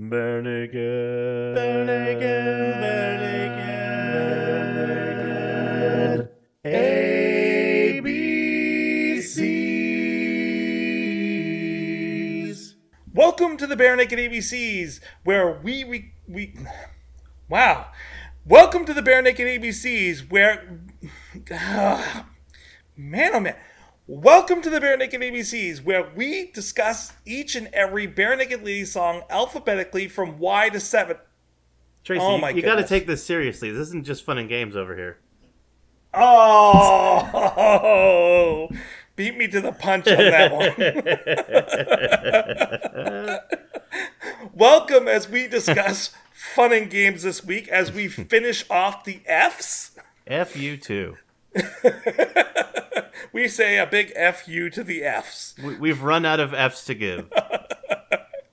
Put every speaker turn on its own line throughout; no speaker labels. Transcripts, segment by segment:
Bare naked,
bare naked, ABCs. Welcome to the Bare Naked ABCs, where we we, we wow. Welcome to the Bare Naked ABCs, where man oh man. Welcome to the Bare Naked ABCs, where we discuss each and every Barenaked Ladies song alphabetically from Y to 7.
Tracy,
Oh
you-
my
you got to take this seriously. This isn't just fun and games over here.
Oh, beat me to the punch on that one. Welcome as we discuss fun and games this week as we finish off the F's.
F you too.
We say a big F you to the F's.
We, we've run out of F's to give.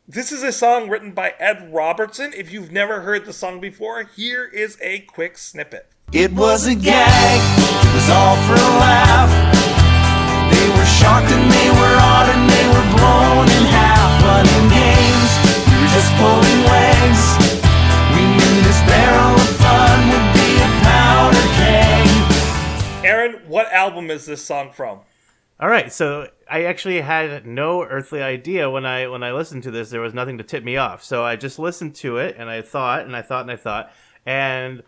This is a song written by Ed Robertson. If you've never heard the song before, here is a quick snippet.
It was a gag, it was all for a laugh. They were shocked and they were awed and they were blown in half. Fun and games, we were just pulling legs. We knew this barrel
Aaron, what album is this song from?
All right, so I actually had no earthly idea when I when I listened to this. There was nothing to tip me off, so I just listened to it and I thought and I thought and I thought, and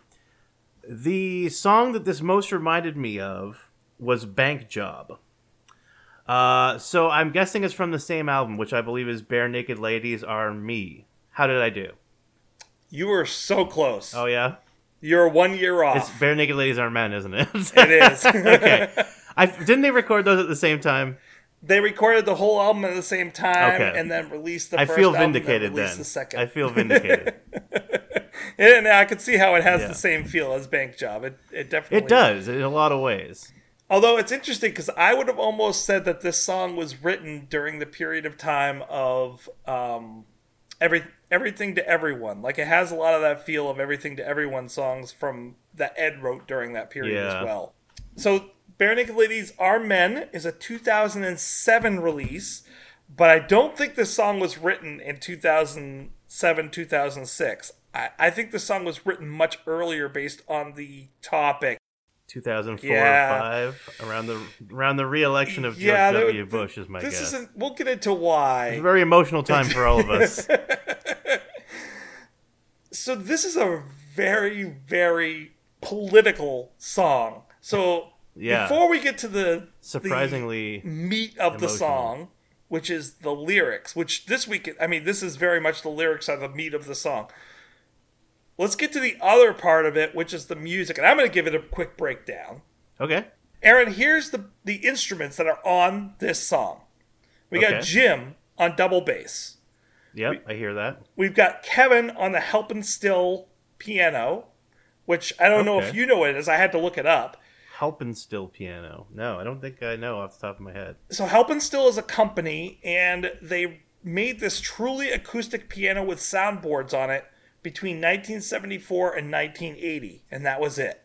the song that this most reminded me of was "Bank Job." Uh, so I'm guessing it's from the same album, which I believe is "Barenaked Ladies Are Me." How did I do?
You were so close.
Oh yeah,
You're one year off.
it's "Barenaked Ladies Are Men," isn't it?
It is.
okay. I didn't they record those at the same time?
they recorded the whole album at the same time
Okay.
and then released the
I
first
feel
album,
vindicated
released
then.
The second.
I feel vindicated.
and I could see how it has
Yeah.
the same feel as Bank Job. It, it definitely
it does in a lot of ways.
Although it's interesting because I would have almost said that this song was written during the period of time of um, every everything to everyone. Like it has a lot of that feel of everything to everyone songs from that Ed wrote during that period
Yeah.
as well. So Barenaked Ladies Are Men is a 2007 release, but I don't think this song was written in 2007 2006. I, I think the song was written much earlier based on the topic
2004
Yeah.
or five around the around the re-election of George
Yeah,
W. Bush is my
this
guess.
isn't. We'll get into why.
It's a very emotional time for all of us.
So this is a very, very political song. So
Yeah.
before we get to the
Surprisingly,
the meat of the song, which is the lyrics, which this week, I mean, this is very much the lyrics are the meat of the song. Let's get to the other part of it, which is the music, and I'm going to give it a quick breakdown.
okay.
Aaron, here's the the instruments that are on this song. We got Jim on double bass.
Yep, I hear that.
We've got Kevin on the Helpinstill piano, which I don't know if you know what it is. I had to look it up.
Helpinstill piano. No, I don't think I know off the top of my head.
So Helpinstill is a company, and they made this truly acoustic piano with soundboards on it between 1974 and 1980, and that was it.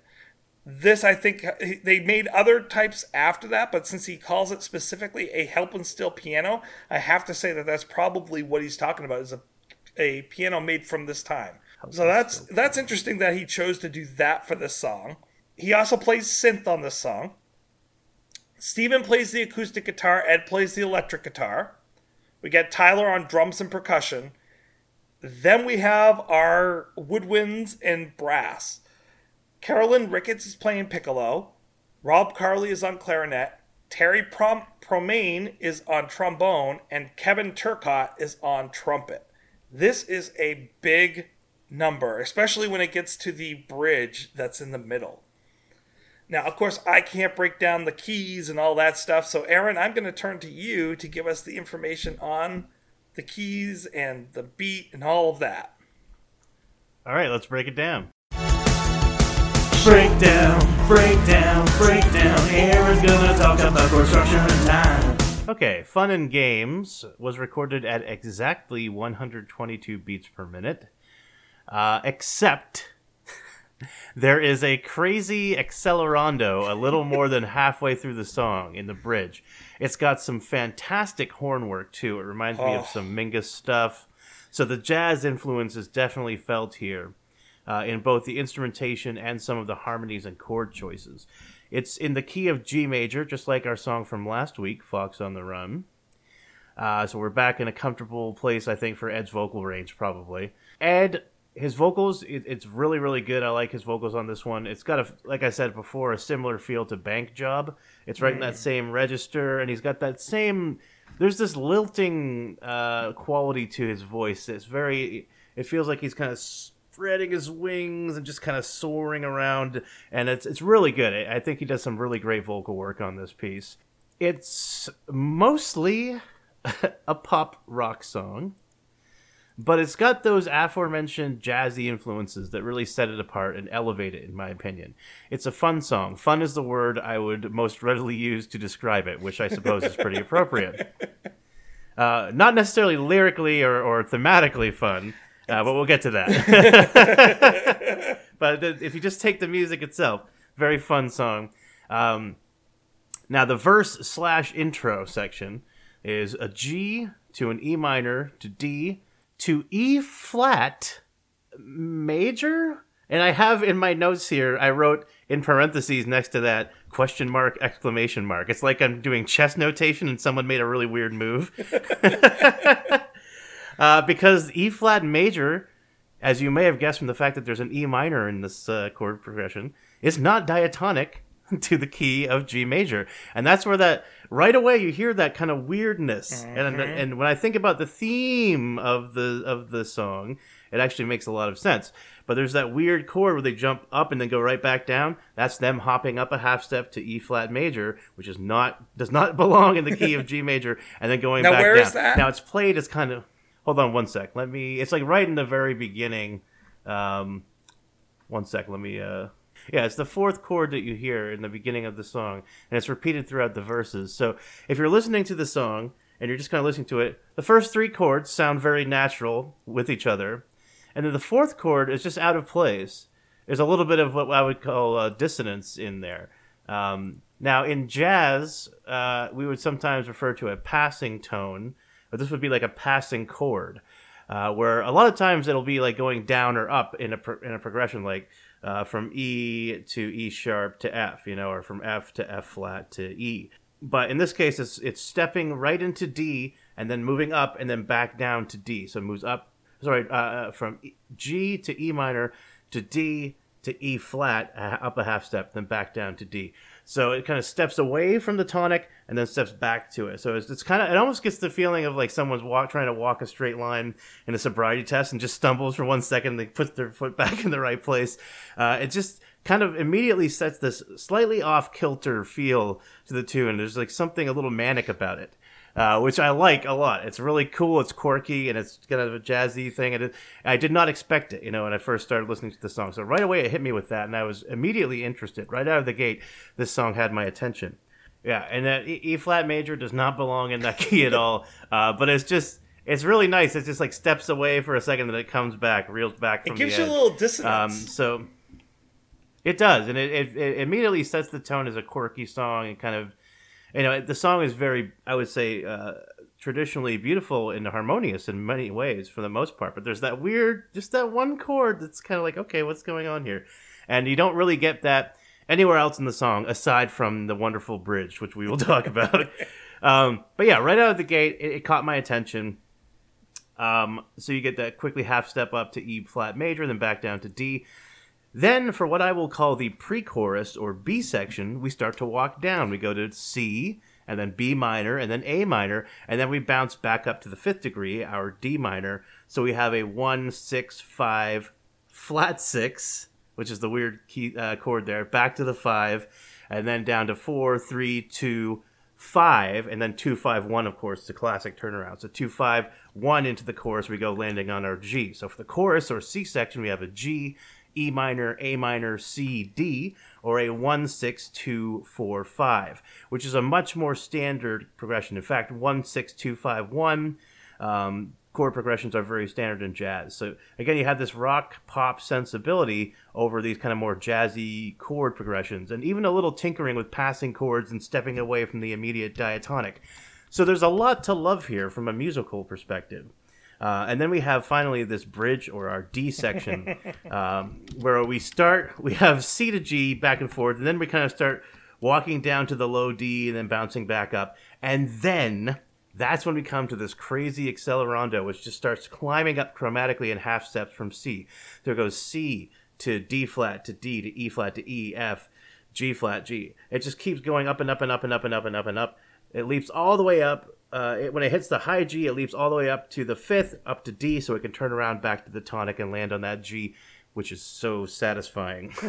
This, I think, they made other types after that, but since he calls it specifically a Helpinstill piano, I have to say that that's probably what he's talking about is a, a piano made from this time. So that's that's interesting that he chose to do that for this song. He also plays synth on this song. Steven plays the acoustic guitar, Ed plays the electric guitar. We get Tyler on drums and percussion. Then we have our woodwinds and brass. Carolyn Ricketts is playing piccolo. Rob Carley is on clarinet. Terry Prom- Promane is on trombone. And Kevin Turcotte is on trumpet. This is a big number, especially when it gets to the bridge that's in the middle. Now, of course, I can't break down the keys and all that stuff. So, Aaron, I'm going to turn to you to give us the information on the keys and the beat and all of that.
All right, let's break it down.
Breakdown, breakdown, breakdown. Aaron's gonna talk about chord structure and time.
Okay, Fun and Games was recorded at exactly 122 beats per minute, uh, except there is a crazy accelerando a little more than halfway through the song in the bridge. It's got some fantastic horn work too. It reminds me of
Oh.
some Mingus stuff, So the jazz influence is definitely felt here uh, in both the instrumentation and some of the harmonies and chord choices. It's in the key of G major, just like our song from last week, Fox on the Run. Uh, so we're back in a comfortable place, I think, for Ed's vocal range, probably. Ed, his vocals, it, it's really, really good. I like his vocals on this one. It's got a, like I said before, a similar feel to Bank Job. It's right in that same register, and he's got that same. There's this lilting uh, quality to his voice. It's very. It feels like he's kind of spreading his wings and just kind of soaring around, and it's it's really good. I think he does some really great vocal work on this piece. It's mostly a pop rock song, but it's got those aforementioned jazzy influences that really set it apart and elevate it, in my opinion. It's a fun song. Fun is the word I would most readily use to describe it, which I suppose is pretty appropriate. Uh, not necessarily lyrically or, or thematically fun, uh, but we'll get to that. but th- if you just take the music itself, very fun song. Um, now the verse slash intro section is a G to an E minor to D to E flat major. And I have in my notes here, I wrote in parentheses next to that question mark exclamation mark. It's like I'm doing chess notation and someone made a really weird move. uh, because E flat major, as you may have guessed from the fact that there's an E minor in this uh, chord progression, is not diatonic to the key of G major, and that's where that right away you hear that kind of weirdness. And and when I think about the theme of the of the song, it actually makes a lot of sense. But there's that weird chord where they jump up and then go right back down. That's them hopping up a half step to E flat major, which is not does not belong in the key of G major, and then going
Now,
back
where
down.
is that?
Now it's played as kind of. Hold on one sec. Let me. It's like right in the very beginning. Um, one sec. Let me. Uh, yeah, it's the fourth chord that you hear in the beginning of the song, and it's repeated throughout the verses. So if you're listening to the song and you're just kind of listening to it, the first three chords sound very natural with each other, and then the fourth chord is just out of place. There's a little bit of what I would call uh, dissonance in there. Um, now, in jazz, uh, we would sometimes refer to a passing tone, but this would be like a passing chord, uh, where a lot of times it'll be like going down or up in a pro- in a progression, like uh, from E to E sharp to F, you know, or from F to F flat to E. But in this case, it's it's stepping right into D and then moving up and then back down to D. So it moves up, sorry, uh, uh, from G to E minor to D to E flat, up a half step, then back down to D. So it kind of steps away from the tonic and then steps back to it. So it's, it's kind of it almost gets the feeling of like someone's walk trying to walk a straight line in a sobriety test and just stumbles for one second. And They put their foot back in the right place. Uh, it just kind of immediately sets this slightly off kilter feel to the tune. There's like something a little manic about it uh, which I like a lot. It's really cool. It's quirky and it's kind of a jazzy thing. And it, I did not expect it, you know, when I first started listening to the song. So right away it hit me with that, and I was immediately interested. Right out of the gate, this song had my attention. Yeah, and that E flat major does not belong in that key at all. Uh, but it's just. It's really nice. It just like steps away for a second, then it comes back, reels back from
It gives you a
edge.
little
Um,
dissonance.
so it does, and it, it, it immediately sets the tone as a quirky song and kind of, you know, the song is very, I would say, uh, traditionally beautiful and harmonious in many ways for the most part. But there's that weird, just that one chord that's kind of like, okay, what's going on here? And you don't really get that anywhere else in the song aside from the wonderful bridge, which we will talk about. um, but yeah, right out of the gate, it, it caught my attention. Um, so you get that quickly half step up to E flat major, then back down to D. Then, for what I will call the pre chorus or B section, we start to walk down. We go to C, and then B minor, and then A minor, and then we bounce back up to the fifth degree, our D minor. So we have a 1 6 5 flat 6, which is the weird key uh, chord there, back to the 5, and then down to 4 3 2 5, and then 2 5 1, of course, the classic turnaround. So 2 5 1 into the chorus, we go landing on our G. So for the chorus or C section, we have a G. E minor, A minor, C, D, or a 1 6 2 4 5, which is a much more standard progression. In fact, 1 6 2 5 1 um, chord progressions are very standard in jazz. So again, you have this rock pop sensibility over these kind of more jazzy chord progressions, and even a little tinkering with passing chords and stepping away from the immediate diatonic. So there's a lot to love here from a musical perspective. Uh, and then we have finally this bridge or our D section um, where we start, we have C to G back and forth, and then we kind of start walking down to the low D and then bouncing back up. And then that's when we come to this crazy accelerando, which just starts climbing up chromatically in half steps from C. There goes C to D flat to D to E flat to E, F, G flat, G. It just keeps going up and up and up and up and up and up and up. It leaps all the way up. Uh, it, when it hits the high G, it leaps all the way up to the fifth, up to D, so it can turn around back to the tonic and land on that G, which is so satisfying.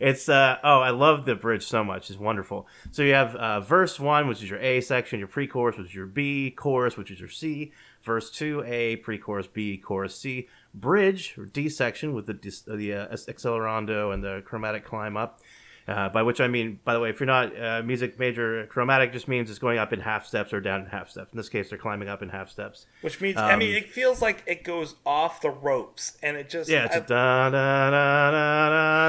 it's uh, oh, I love the bridge so much. It's wonderful. So you have uh, verse one, which is your A section, your pre-chorus, which is your B, chorus, which is your C, verse two, A, pre-chorus, B, chorus, C, bridge or D section with the the uh, accelerando and the chromatic climb up. Uh, by which I mean, by the way, if you're not a music major, chromatic just means it's going up in half steps or down in half steps. In this case, they're climbing up in half steps.
Which means, um, I mean, um, it feels like it goes off the ropes and it just.
Yeah, it's da, da, da, da, da,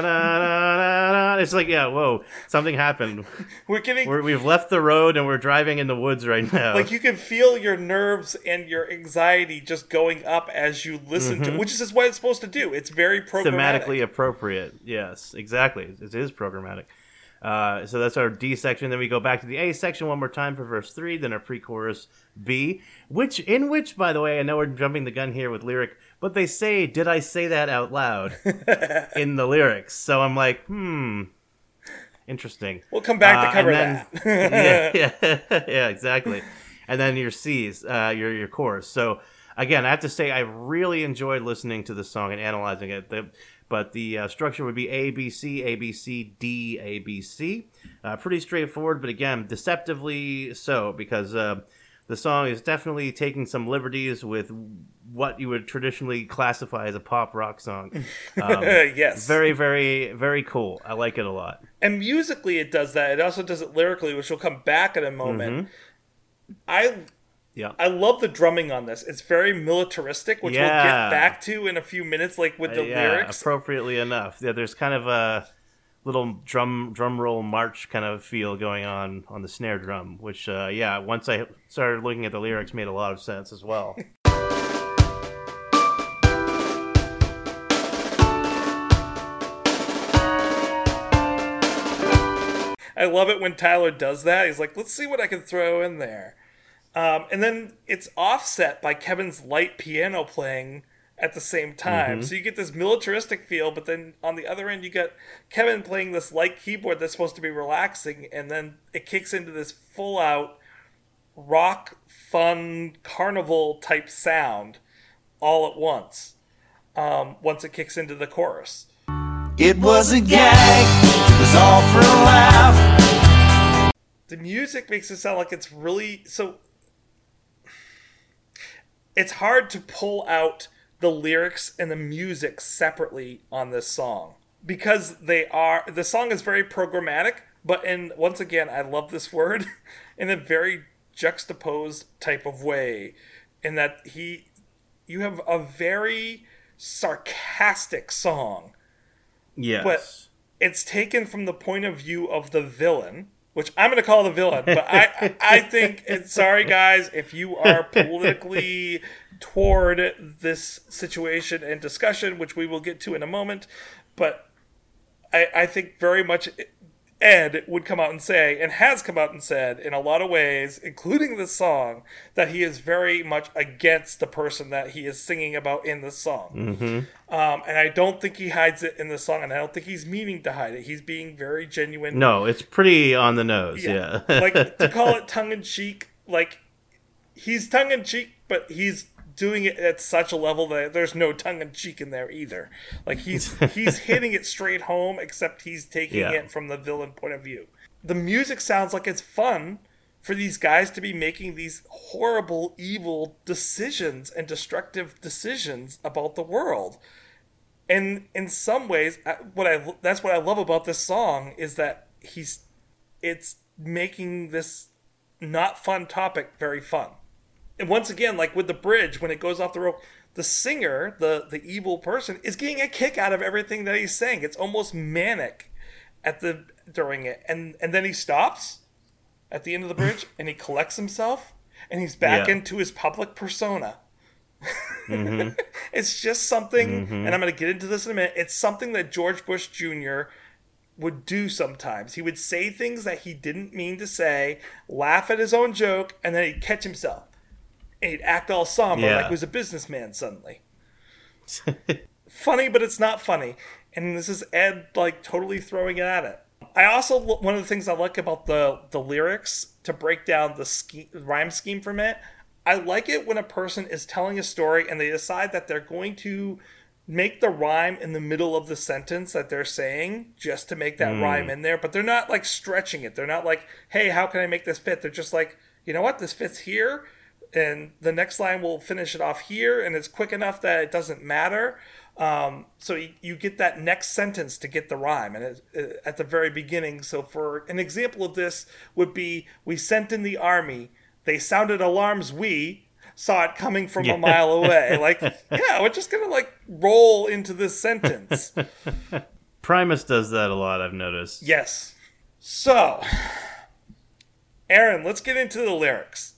da, It's like, yeah, whoa, something happened.
we're giving.
we have left the road and we're driving in the woods right now.
Like, you can feel your nerves and your anxiety just going up as you listen mm-hmm. to which is what it's supposed to do. It's very programmatic.
Thematically appropriate. Yes, exactly. It is programmatic. Uh, so that's our D section. Then we go back to the A section one more time for verse three. Then our pre-chorus B, which in which, by the way, I know we're jumping the gun here with lyric, but they say, "Did I say that out loud?" in the lyrics. So I'm like, hmm, interesting.
We'll come back
Uh,
to cover
and
that.
yeah, yeah, yeah, exactly. And then your C's, uh, your your chorus. So again, I have to say, I really enjoyed listening to this song and analyzing it. The, but the uh, structure would be A B C A B C D A B C. Uh, pretty straightforward, but again, deceptively so because uh, the song is definitely taking some liberties with what you would traditionally classify as a pop rock song. Um,
yes.
very, very, very cool. I like it a lot.
and musically it does that. It also does it lyrically, which will come back in a moment.
Mm-hmm.
I
Yeah.
I love the drumming on this. It's very militaristic, which we'll get back to in a few minutes, like with the
Uh, yeah,
lyrics.
appropriately enough. Yeah, there's kind of a little drum drum roll march kind of feel going on on the snare drum, which uh, yeah, once I started looking at the lyrics, made a lot of sense as well.
I love it when Tyler does that. He's like, let's see what I can throw in there. Um, and then it's offset by Kevin's light piano playing at the same time.
Mm-hmm.
So you get this militaristic feel, but then on the other end, you got Kevin playing this light keyboard that's supposed to be relaxing, and then it kicks into this full out rock, fun, carnival type sound all at once. Um, once it kicks into the chorus.
It was a gag, it was all for a laugh.
the music makes it sound like it's really so it's hard to pull out the lyrics and the music separately on this song because they are the song is very programmatic but in once again i love this word in a very juxtaposed type of way in that he you have a very sarcastic song
Yes.
But- it's taken from the point of view of the villain, which I'm going to call the villain. But I, I think, and sorry guys, if you are politically toward this situation and discussion, which we will get to in a moment, but I, I think very much Ed would come out and say, and has come out and said in a lot of ways, including this song, that he is very much against the person that he is singing about in the song.
Mm-hmm.
Um, and I don't think he hides it in the song, and I don't think he's meaning to hide it. He's being very genuine.
no, it's pretty on the nose. Yeah.
like to call it tongue in cheek, like he's tongue in cheek, but he's doing it at such a level that there's no tongue in cheek in there either. Like he's he's hitting it straight home, except he's taking
Yeah.
it from the villain point of view. The music sounds like it's fun for these guys to be making these horrible, evil decisions and destructive decisions about the world. And in some ways, what I that's what I love about this song is that he's it's making this not fun topic very fun. And once again, like with the bridge, when it goes off the rope, the singer, the the evil person, is getting a kick out of everything that he's saying. It's almost manic at the during it, and and then he stops at the end of the bridge and he collects himself and he's back
Yeah.
into his public persona. Mm-hmm. it's just something, mm-hmm. and I'm going to get into this in a minute. It's something that George Bush Jr. would do sometimes. He would say things that he didn't mean to say, laugh at his own joke, and then he'd catch himself. And he'd act all somber
Yeah.
like he was a businessman suddenly. funny, but it's not funny. And this is Ed like totally throwing it at it. I also one of the things I like about the the lyrics to break down the scheme, rhyme scheme from it. I like it when a person is telling a story and they decide that they're going to make the rhyme in the middle of the sentence that they're saying just to make that rhyme hmm. in there, but they're not like stretching it. They're not like, "Hey, how can I make this fit?" They're just like, "You know what? This fits here." And the next line will finish it off here, and it's quick enough that it doesn't matter. Um, so you, you get that next sentence to get the rhyme, and it, it- at the very beginning. So for an example of this would be, "We sent in the army. They sounded alarms. We saw it coming from a mile away." Like, yeah, we're just gonna like roll into this sentence.
Primus does that a lot. I've noticed.
yes. So, Aaron, let's get into the lyrics.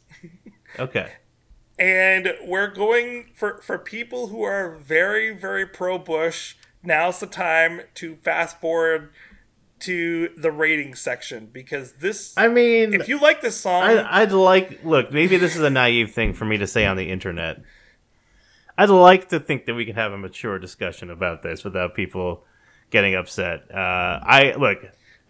Okay.
and we're going for for people who are very very pro Bush. Now's the time to fast forward to the rating section because this.
I mean,
if you like this song,
I, I'd like look. Maybe this is a naive thing for me to say on the internet. I'd like to think that we can have a mature discussion about this without people getting upset. Uh, I look.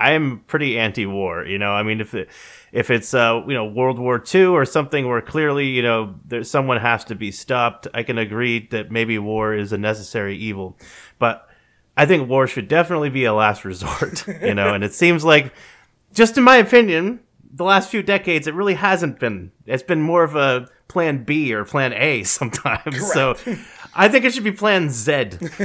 I am pretty anti-war. You know, I mean, if it, if it's uh, you know World War II or something where clearly you know there someone has to be stopped, I can agree that maybe war is a necessary evil, but I think war should definitely be a last resort. You know, and it seems like just in my opinion, the last few decades, it really hasn't been. It's been more of a plan B or plan A sometimes. So I think it should be plan Z.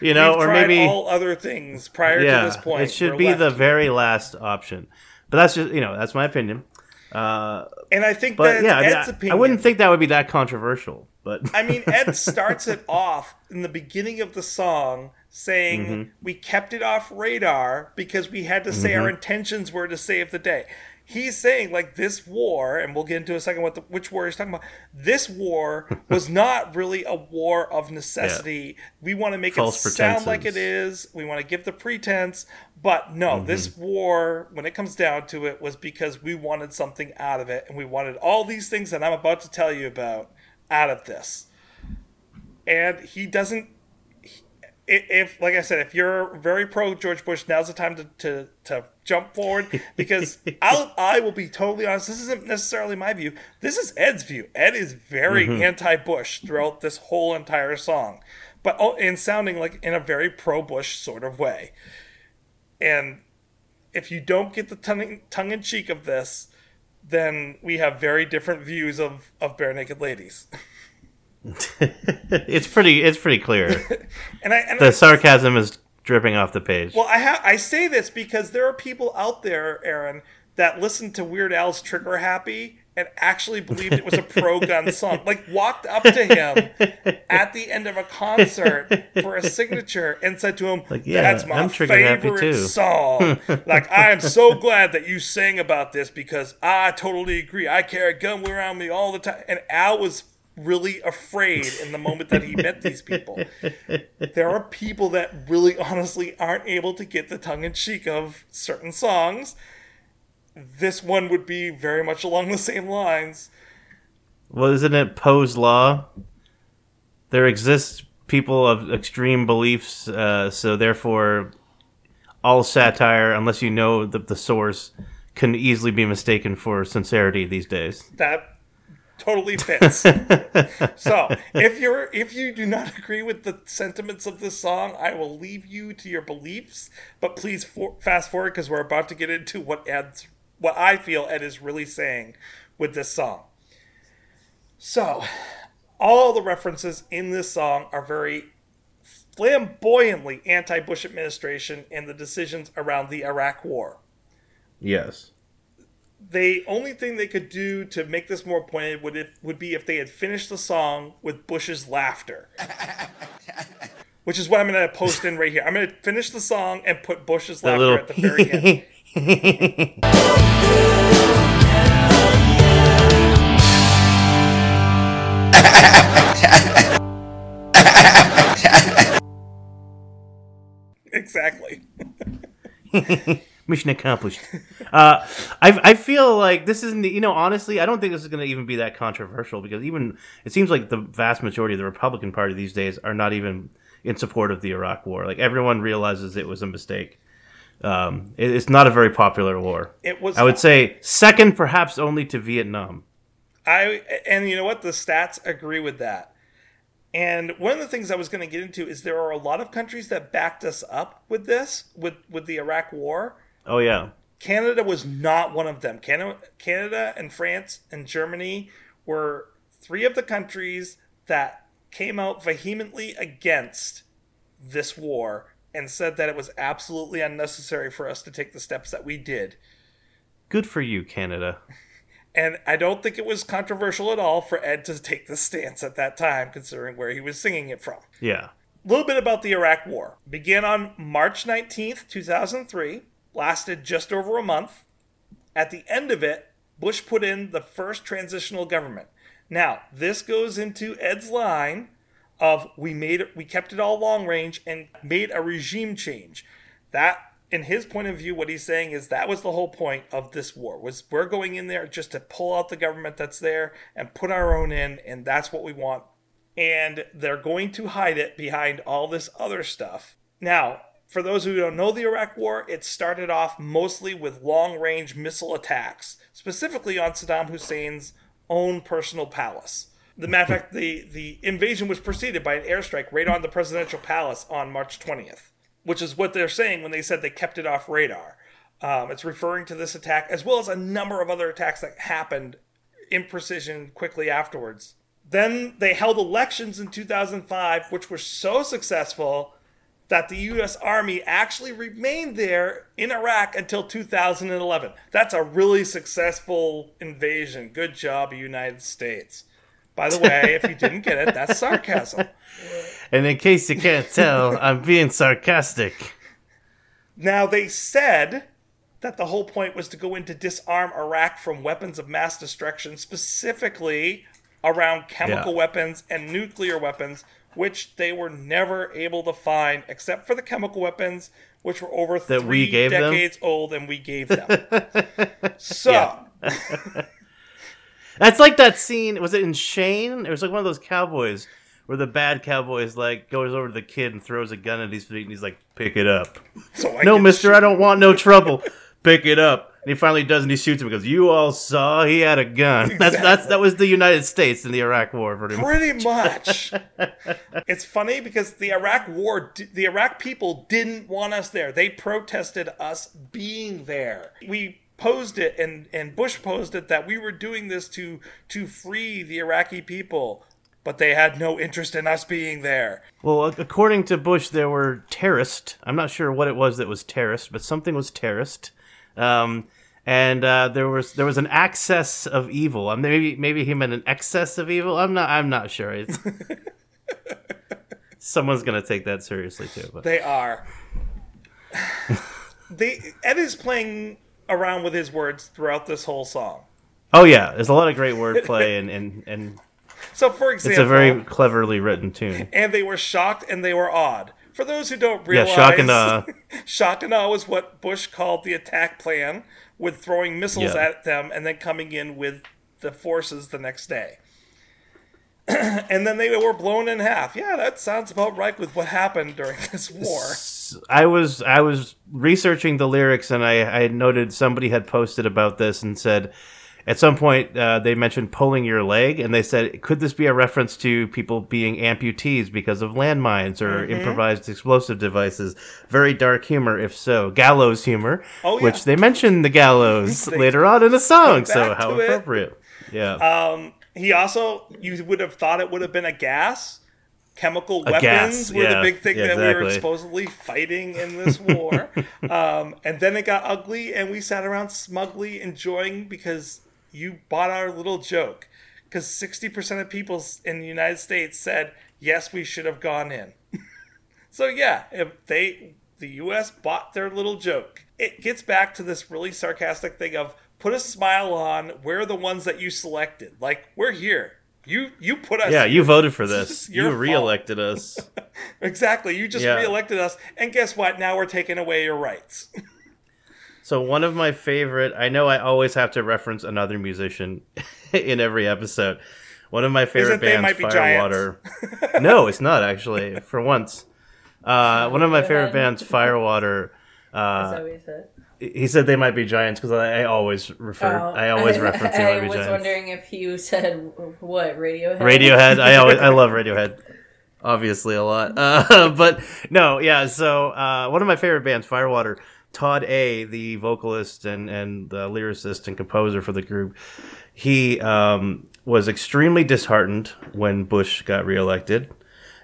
you know,
we've
or maybe
all other things prior
yeah,
to this point.
it should be
left
the very last option. But that's just you know that's my opinion. Uh,
and I think
but
that's
yeah, I, mean,
Ed's
I-
opinion.
I wouldn't think that would be that controversial. But
I mean, Ed starts it off in the beginning of the song saying
Mm-hmm.
we kept it off radar because we had to say
Mm-hmm.
our intentions were to save the day. He's saying like this war, and we'll get into a second what the, which war he's talking about. This war was not really a war of necessity. We want to make
False
it sound like it is. We want to give the pretense, but no,
Mm-hmm.
this war, when it comes down to it, was because we wanted something out of it, and we wanted all these things that I'm about to tell you about out of this and he doesn't if like i said if you're very pro george bush now's the time to, to, to jump forward because I'll, i will be totally honest this isn't necessarily my view. This is ed's view. Ed is very mm-hmm. anti-bush throughout this whole entire song but oh, and sounding like in a very pro-bush sort of way. And if you don't get the tongue, tongue-in-cheek of this then we have very different views of, of barenaked ladies
it's pretty it's pretty clear.
and i and
the
I,
sarcasm is dripping off the page.
Well, I ha- I say this because there are people out there, Aaron, that listened to Weird Al's Trigger Happy and actually believed it was a pro gun song. Like walked up to him at the end of a concert for a signature and said to him,
Like, yeah,
"That's my
I'm
favorite
too."
song. like I am so glad that you sang about this because I totally agree. I carry a gun around me all the time." And Al was really afraid in the moment that he met these people there are people that really honestly aren't able to get the tongue in cheek of certain songs. This one would be very much along the same lines.
Well, isn't it Poe's law? There exist people of extreme beliefs, uh, so therefore, all satire, unless you know the, the source, can easily be mistaken for sincerity these days.
That totally fits. so, if you're if you do not agree with the sentiments of this song, I will leave you to your beliefs. But please for, fast forward because we're about to get into what Ed's what I feel Ed is really saying with this song. So, all the references in this song are very flamboyantly anti-Bush administration and the decisions around the Iraq War
Yes.
The only thing they could do to make this more pointed would if, would be if they had finished the song with Bush's laughter. Which is what I'm going to post in right here. I'm going to finish the song and put Bush's laughter
little.
at the very end. exactly.
Mission accomplished. Uh, I I feel like this isn't. You know, honestly, I don't think this is going to even be that controversial because even it seems like the vast majority of the Republican Party these days are not even in support of the Iraq War. Like everyone realizes it was a mistake. Um, it, it's not a very popular war.
It was.
I would say second, perhaps only to Vietnam.
I and you know what? The stats agree with that. And one of the things I was going to get into is there are a lot of countries that backed us up with this, with with the Iraq War.
Oh yeah,
Canada was not one of them. Canada, Canada and France and Germany were three of the countries that came out vehemently against this war and said that it was absolutely unnecessary for us to take the steps that we did.
good for you, Canada.
And I don't think it was controversial at all for Ed to take this stance at that time, considering where he was singing it from.
Yeah.
A little bit about the Iraq War. Began on March 19th, 2003, lasted just over a month. At the end of it, Bush put in the first transitional government. Now, this goes into Ed's line of we made it, we kept it all long range and made a regime change. That in his point of view what he's saying is that was the whole point of this war was we're going in there just to pull out the government that's there and put our own in and that's what we want and they're going to hide it behind all this other stuff. Now, for those who don't know the Iraq War, it started off mostly with long range missile attacks, specifically on Saddam Hussein's own personal palace. The matter of fact, the, the invasion was preceded by an airstrike right on the presidential palace on March 20th, which is what they're saying when they said they kept it off radar. Um, it's referring to this attack as well as a number of other attacks that happened in precision quickly afterwards. Then they held elections in 2005, which were so successful that the U.S. Army actually remained there in Iraq until 2011. That's a really successful invasion. Good job, United States. By the way, if you didn't get it, that's sarcasm.
And in case you can't tell, I'm being sarcastic.
Now, they said that the whole point was to go in to disarm Iraq from weapons of mass destruction, specifically around chemical
Yeah.
weapons and nuclear weapons, which they were never able to find, except for the chemical weapons, which were over
That
three
we gave them?
decades old and we gave them. so.
That's like that scene. Was it in Shane? It was like one of those cowboys where the bad cowboy is like goes over to the kid and throws a gun at his feet, and he's like, "Pick it up."
so I
No, Mister,
shoot-
I don't want no trouble. Pick it up. And he finally does, and he shoots him because you all saw he had a gun. That's that's that was the United States in the Iraq War, pretty much.
Pretty much. it's funny because the Iraq War, the Iraq people didn't want us there. They protested us being there. We posed it, and and Bush posed it that we were doing this to to free the Iraqi people, but they had no interest in us being there.
Well, according to Bush, there were terrorists. I'm not sure what it was that was terrorist, but something was terrorist. Um, and uh, there was there was an axis of evil. Um, maybe maybe he meant an excess of evil. I'm not I'm not sure. It's, someone's gonna take that seriously too. But
They are. they Ed is playing around with his words throughout this whole song.
oh yeah, there's a lot of great wordplay and and and
So, for example, it's
a very cleverly written tune.
and they were shocked and they were awed. For those who don't
Yeah,
realize,
shock and awe.
Uh, shock and awe was what Bush called the attack plan, with throwing missiles
Yeah.
at them and then coming in with the forces the next day. and then they were blown in half. Yeah, that sounds about right with what happened during this war.
I was I was researching the lyrics and I, I noted somebody had posted about this and said at some point uh, they mentioned pulling your leg and they said could this be a reference to people being amputees because of landmines or
Mm-hmm.
improvised explosive devices very dark humor if so gallows humor
Oh, yeah.
which they mentioned the gallows
They
later on in the song so how
to it.
appropriate yeah
Um, he also, you would have thought it would have been a gas. Chemical weapons
gas,
were
yeah.
the big thing
Yeah,
that we were supposedly fighting in this war. um, and then it got ugly, and we sat around smugly enjoying because you bought our little joke. Because 60% of people in the United States said, yes, we should have gone in. So yeah, if they the US bought their little joke. It gets back to this really sarcastic thing of put a smile on, we're the ones that you selected. Like we're here. You you put us
Yeah, you voted for this. you
fault.
reelected us.
exactly. You just
Yeah.
reelected us, and guess what? Now we're taking away your rights.
So one of my favorite, I know I always have to reference another musician in every episode. One of my favorite
it They
bands, Firewater. no, it's not actually. For once, uh, one of my favorite bands, Firewater.
Is
Uh,
that what you said?
he said they might be giants because I, I always refer,
Oh,
I always reference they
I
might be
was
giants.
wondering if you said what Radiohead.
Radiohead. I always I love Radiohead. Obviously a lot. Uh, but no, yeah, so uh, one of my favorite bands, Firewater, Tod A, the vocalist and and the lyricist and composer for the group, he um, was extremely disheartened when Bush got reelected.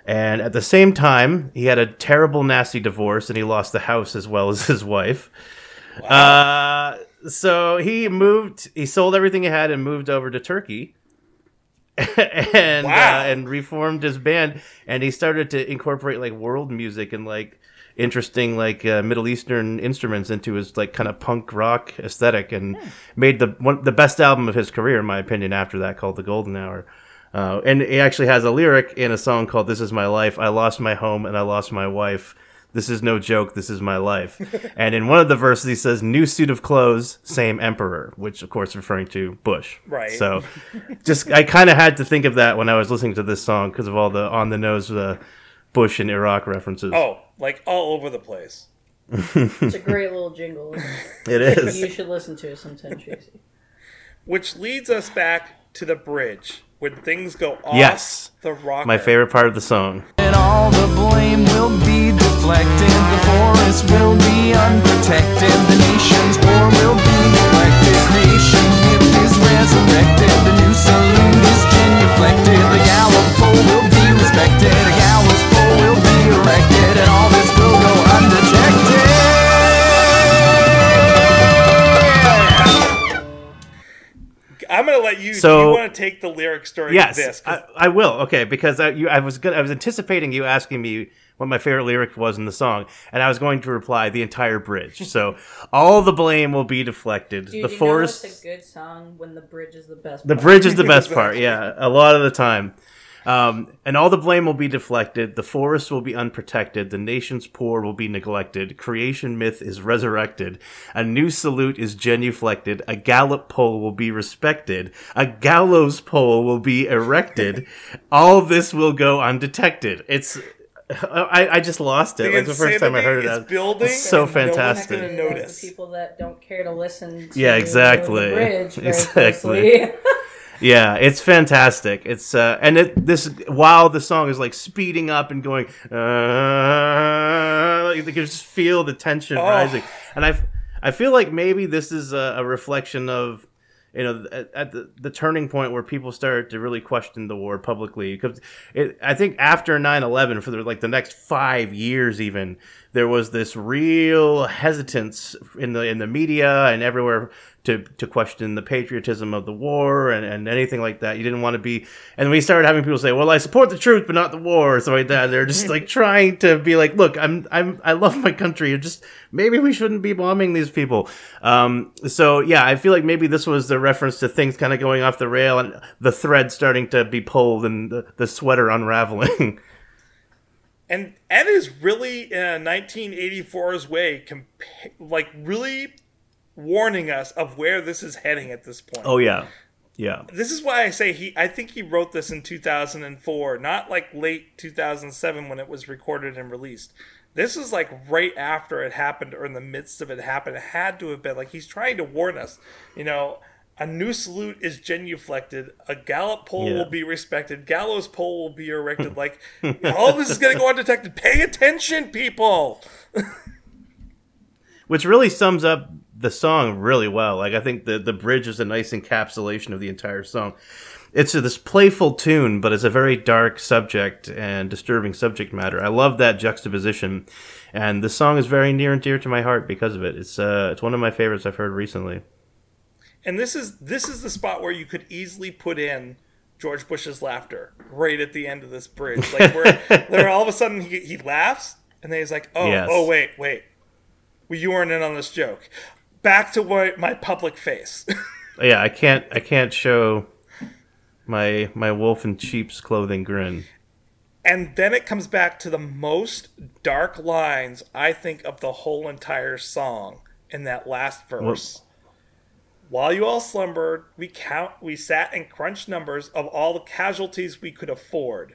And at the same time, he had a terrible, nasty divorce, and he lost the house as well as his wife. Uh, so he moved. He sold everything he had and moved over to Turkey, and
Wow.
uh, and reformed his band. And he started to incorporate like world music and like interesting like uh, Middle Eastern instruments into his like kind of punk rock aesthetic, and made the one the best album of his career, in my opinion. After that, called The Golden Hour. Uh, and he actually has a lyric in a song called "This Is My Life." I lost my home and I lost my wife. This is no joke. This is my life. and in one of the verses, he says, "New suit of clothes, same emperor," which of course referring to Bush.
Right.
So, just I kind of had to think of that when I was listening to this song because of all the on the nose uh, Bush and Iraq references.
Oh, like all over the place.
It's a great little jingle.
it is.
you should listen to it sometime, Tracy.
Which leads us back to the bridge when things go off
Yes.
the rocker.
My favorite part of the song.
And all the blame will be deflected. The forest will be unprotected. The nation's war will be neglected. Creation myth is resurrected. The new saloon is genuflected. The gallows pole will be respected. A gallows pole will be erected.
I'm gonna let you.
So-
do you want to take the lyric story?
Yes,
this? 'Cause
I, I will. Okay, because I, you, I was good. I was anticipating you asking me what my favorite lyric was in the song, and I was going to reply the entire bridge. So all the blame will be deflected.
Dude,
the
you
forest,
know it's a good song when the bridge is the best.
the
part.
bridge is the best part. Yeah, a lot of the time. Um, and all the blame will be deflected. The forest will be unprotected. The nation's poor will be neglected. Creation myth is resurrected. A new salute is genuflected. A gallop pole will be respected. A gallows pole will be erected. all this will go undetected. It's. I, I just lost it.
The
like the first time I heard it.
insanity
I
is
was-
building
it's so
and no one's
fantastic.
gonna notice.
The people that don't care to listen to
Yeah, exactly.
the bridge
Exactly. Yeah, it's fantastic. It's uh, and it this while the song is like speeding up and going, uh, like, you can just feel the tension
Oh.
rising, and I I feel like maybe this is a, a reflection of you know at, at the, the turning point where people started to really question the war publicly because it, I think after 9/11 for the, like the next 5 years even there was this real hesitance in the in the media and everywhere to to question the patriotism of the war and, and anything like that. You didn't want to be and we started having people say, "Well, I support the truth but not the war," or something like that. They're just like trying to be like, "Look, I'm I'm I love my country. Just maybe we shouldn't be bombing these people." Um, so yeah, I feel like maybe this was the reference to things kind of going off the rail and the thread starting to be pulled and the, the sweater unraveling.
And Ed is really in a 1984's way, compa- like really warning us of where this is heading at this point.
oh yeah, yeah.
This is why I say he. I think he wrote this in 2004, not like late 2007 when it was recorded and released. This is like right after it happened or in the midst of it happened. It had to have been like he's trying to warn us. You know, a new salute is genuflected. A gallop pole
Yeah.
will be respected. Gallows pole will be erected. Like all this is going to go undetected. Pay attention, people.
which really sums up the song really well. Like I think the the bridge is a nice encapsulation of the entire song. It's this playful tune, but it's a very dark subject and disturbing subject matter. I love that juxtaposition, and the song is very near and dear to my heart because of it. It's uh, it's one of my favorites I've heard recently.
And this is this is the spot where you could easily put in George Bush's laughter right at the end of this bridge, like where, where all of a sudden he, he laughs and then he's like, "Oh,
Yes.
oh, wait, wait, well, you weren't in on this joke." Back to what my public face.
Yeah, I can't I can't show My my wolf in sheep's clothing grin.
And then it comes back to the most dark lines, I think, of the whole entire song in that last verse. While you all slumbered, we count we sat and crunched numbers of all the casualties we could afford.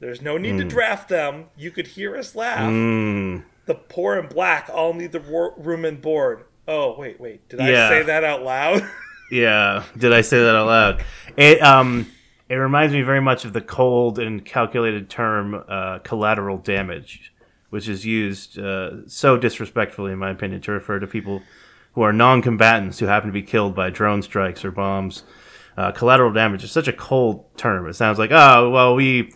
There's no need to draft them. You could hear us laugh.
Mm.
The poor and black all need the ro- room and board. Oh, wait, wait. Did I
Yeah.
say that out loud?
Yeah. Did I say that out loud? It um it reminds me very much of the cold and calculated term uh, collateral damage, which is used uh, so disrespectfully, in my opinion, to refer to people who are non-combatants who happen to be killed by drone strikes or bombs. Uh, collateral damage is such a cold term. It sounds like, oh, well, we,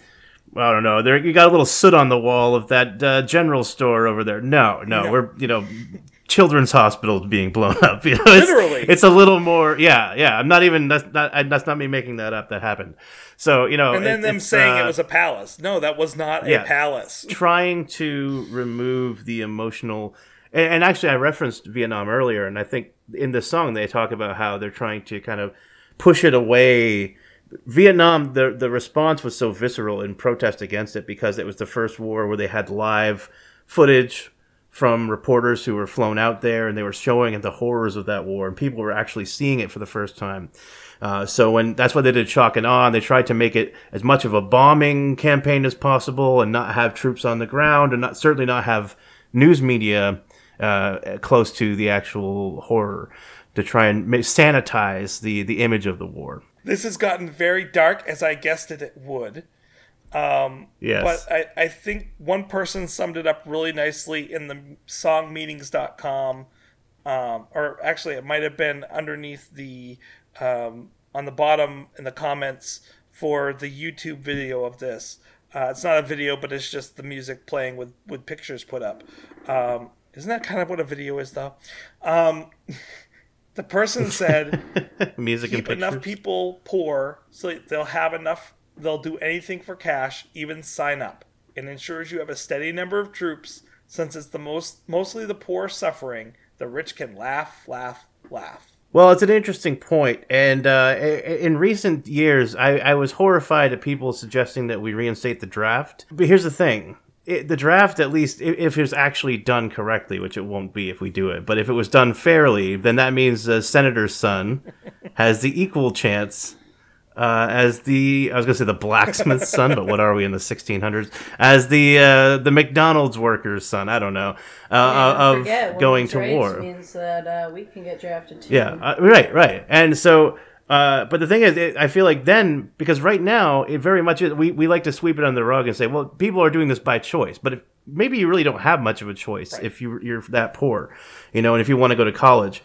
I don't know, there you got a little soot on the wall of that uh, general store over there. No, no,
No.
we're you know, children's hospital being blown up. You know, it's,
Literally.
it's a little more. Yeah, yeah. I'm not even. That's not. That's not me making that up. That happened. So you know,
and then
it-
them saying
uh,
it was a palace. No, that was not
yeah.
a palace.
trying to remove the emotional and, and actually i referenced vietnam earlier and i think in the song they talk about how they're trying to kind of push it away vietnam the the response was so visceral in protest against it because it was the first war where they had live footage from reporters who were flown out there and they were showing the horrors of that war and people were actually seeing it for the first time uh, so when that's why they did shock and awe, and they tried to make it as much of a bombing campaign as possible, and not have troops on the ground, and not certainly not have news media uh, close to the actual horror to try and sanitize the the image of the war.
This has gotten very dark, as I guessed it, it would.
Yes,
But I, I think one person summed it up really nicely in the songmeanings.com. Um, or actually, it might have been underneath the, um, on the bottom in the comments for the YouTube video of this. Uh, it's not a video, but it's just the music playing with, with pictures put up. Um, isn't that kind of what a video is, though? Um, the person said,
music and
enough people poor so they'll have enough they'll do anything for cash even sign up it ensures you have a steady number of troops since it's the most mostly the poor suffering the rich can laugh laugh laugh
Well, it's an interesting point, and uh, in recent years, I, I was horrified at people suggesting that we reinstate the draft. But here's the thing: it, the draft, at least if it's actually done correctly, which it won't be if we do it, but if it was done fairly, then that means the senator's son has the equal chance. Uh, as the I was gonna say the blacksmith's son, but what are we in the 1600s? As the uh, the McDonald's worker's son, I don't know, uh,
Don't
of
forget,
going to war.
means that uh, we can get drafted too.
Yeah, uh, right, right. And so, uh, but the thing is, it, I feel like then because right now it very much is, we we like to sweep it under the rug and say, well, people are doing this by choice. But if maybe you really don't have much of a choice if you you're that poor, you know, and if you want to go to college.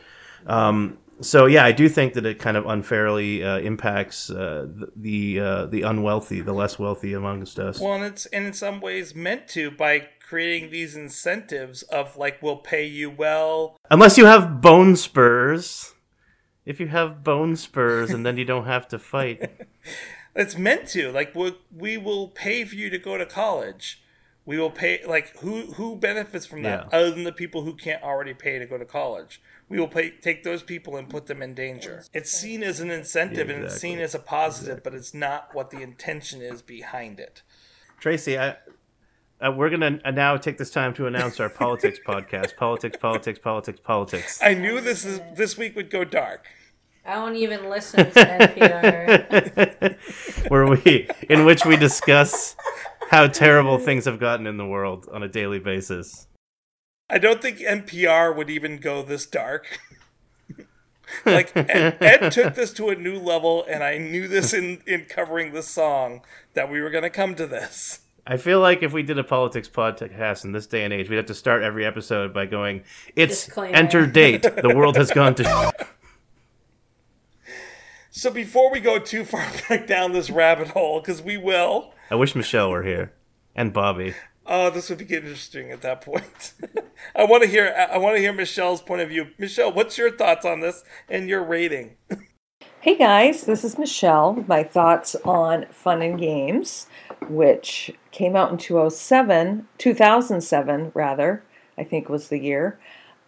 Um, so yeah, I do think that it kind of unfairly uh, impacts uh, the the, uh, the unwealthy, the less wealthy amongst us.
well and it's and in some ways meant to by creating these incentives of like we'll pay you well
Unless you have bone spurs. If you have bone spurs, and then you don't have to fight.
It's meant to. Like we we will pay for you to go to college. We will pay. Like who who benefits from that
Yeah.
other than the people who can't already pay to go to college? We will pay take those people and put them in danger. It's seen as an incentive and it's seen as a positive, but it's not what the intention is behind it.
Tracy, I, uh, we're gonna uh, now take this time to announce our politics podcast. Politics, politics, politics, politics.
I knew this is this week would go dark.
I don't even listen to NPR.
Where we, in which we discuss how terrible things have gotten in the world on a daily basis.
I don't think NPR would even go this dark. like Ed, Ed took this to a new level, and I knew this in in covering this song that we were going to come to this.
I feel like if we did a politics podcast in this day and age, we'd have to start every episode by going, "It's
Disclaimer.
enter date. The world has gone to."
So before we go too far back down this rabbit hole, because we will,
I wish Michelle were here and Bobby.
Oh, this would be interesting at that point. I want to hear. I want to hear Michelle's point of view. Michelle, what's your thoughts on this and your rating?
Hey guys, this is Michelle my thoughts on Fun and Games, which came out in 2007, 2007 rather, I think was the year.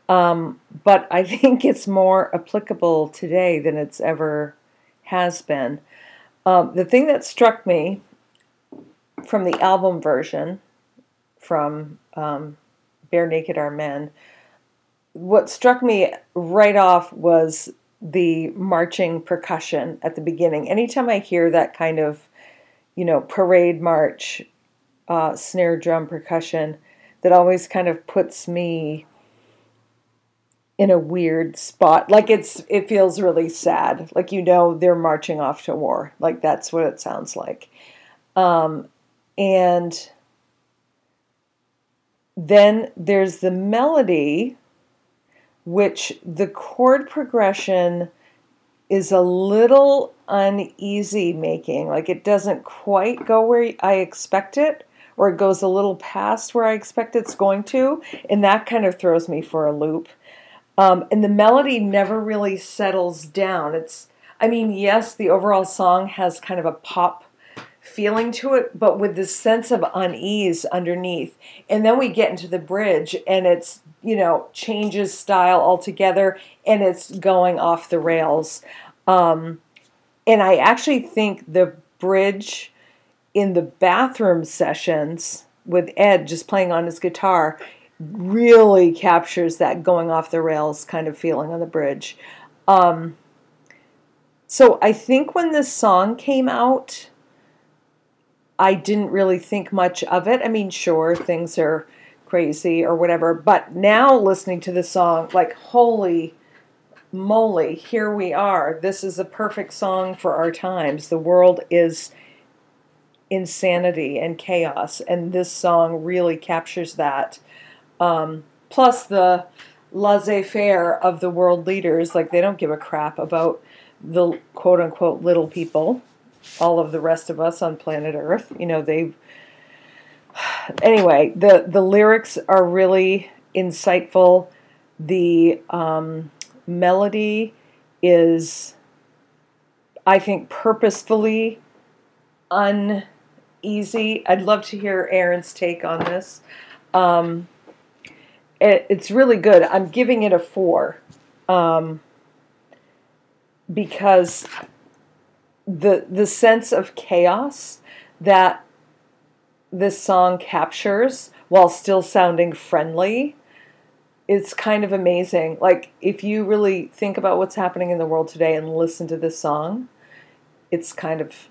Um, but I think it's more applicable today than it's ever has been. Um, the thing that struck me from the album version from um, Barenaked Are Men, what struck me right off was the marching percussion at the beginning. Anytime I hear that kind of, you know, parade march, uh, snare drum percussion, that always kind of puts me in a weird spot. Like it's it feels really sad. Like you know they're marching off to war. Like that's what it sounds like. Um, and then there's the melody, which the chord progression is a little uneasy making. Like it doesn't quite go where I expect it, or it goes a little past where I expect it's going to. And that kind of throws me for a loop. Um, and the melody never really settles down. It's, I mean, yes, the overall song has kind of a pop feeling to it, but with this sense of unease underneath. And then we get into the bridge and it's, you know, changes style altogether and it's going off the rails. Um, and I actually think the bridge in the bathroom sessions with Ed just playing on his guitar really captures that going off the rails kind of feeling on the bridge. Um, so I think when this song came out, I didn't really think much of it. I mean, sure, things are crazy or whatever, but now listening to the song, like, holy moly, here we are. This is a perfect song for our times. The world is insanity and chaos, and this song really captures that. Um, plus, the laissez faire of the world leaders, like, they don't give a crap about the quote unquote little people all of the rest of us on planet Earth. You know, they anyway, the the lyrics are really insightful. The um, melody is, I think, purposefully uneasy. I'd love to hear Aaron's take on this. Um, it, it's really good. I'm giving it a four um, because the the sense of chaos that this song captures while still sounding friendly it's kind of amazing. Like if you really think about what's happening in the world today and listen to this song it's kind of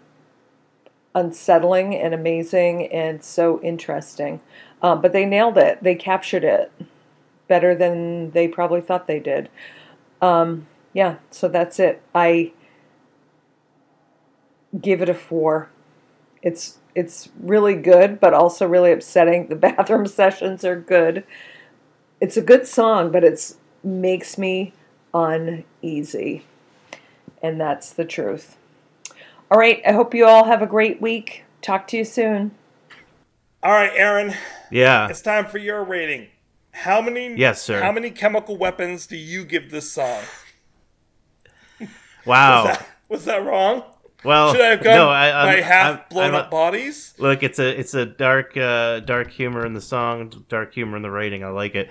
unsettling and amazing and so interesting. Um, but they nailed it. They captured it better than they probably thought they did. Um, yeah so that's it. I give it a four. It's it's really good, but also really upsetting. The bathroom sessions are good. It's a good song, but it's makes me uneasy. And that's the truth. All right, I hope you all have a great week. Talk to you soon.
All right, Aaron.
Yeah.
It's time for your rating. How many
Yes, sir.
How many chemical weapons do you give this song?
Wow.
Was that, was that wrong?
Well,
Should I have gone
no, I, I'm,
by half
I'm-
blown
I'm-
up bodies?
Look, it's a it's a dark uh, dark humor in the song, dark humor in the writing. I like it.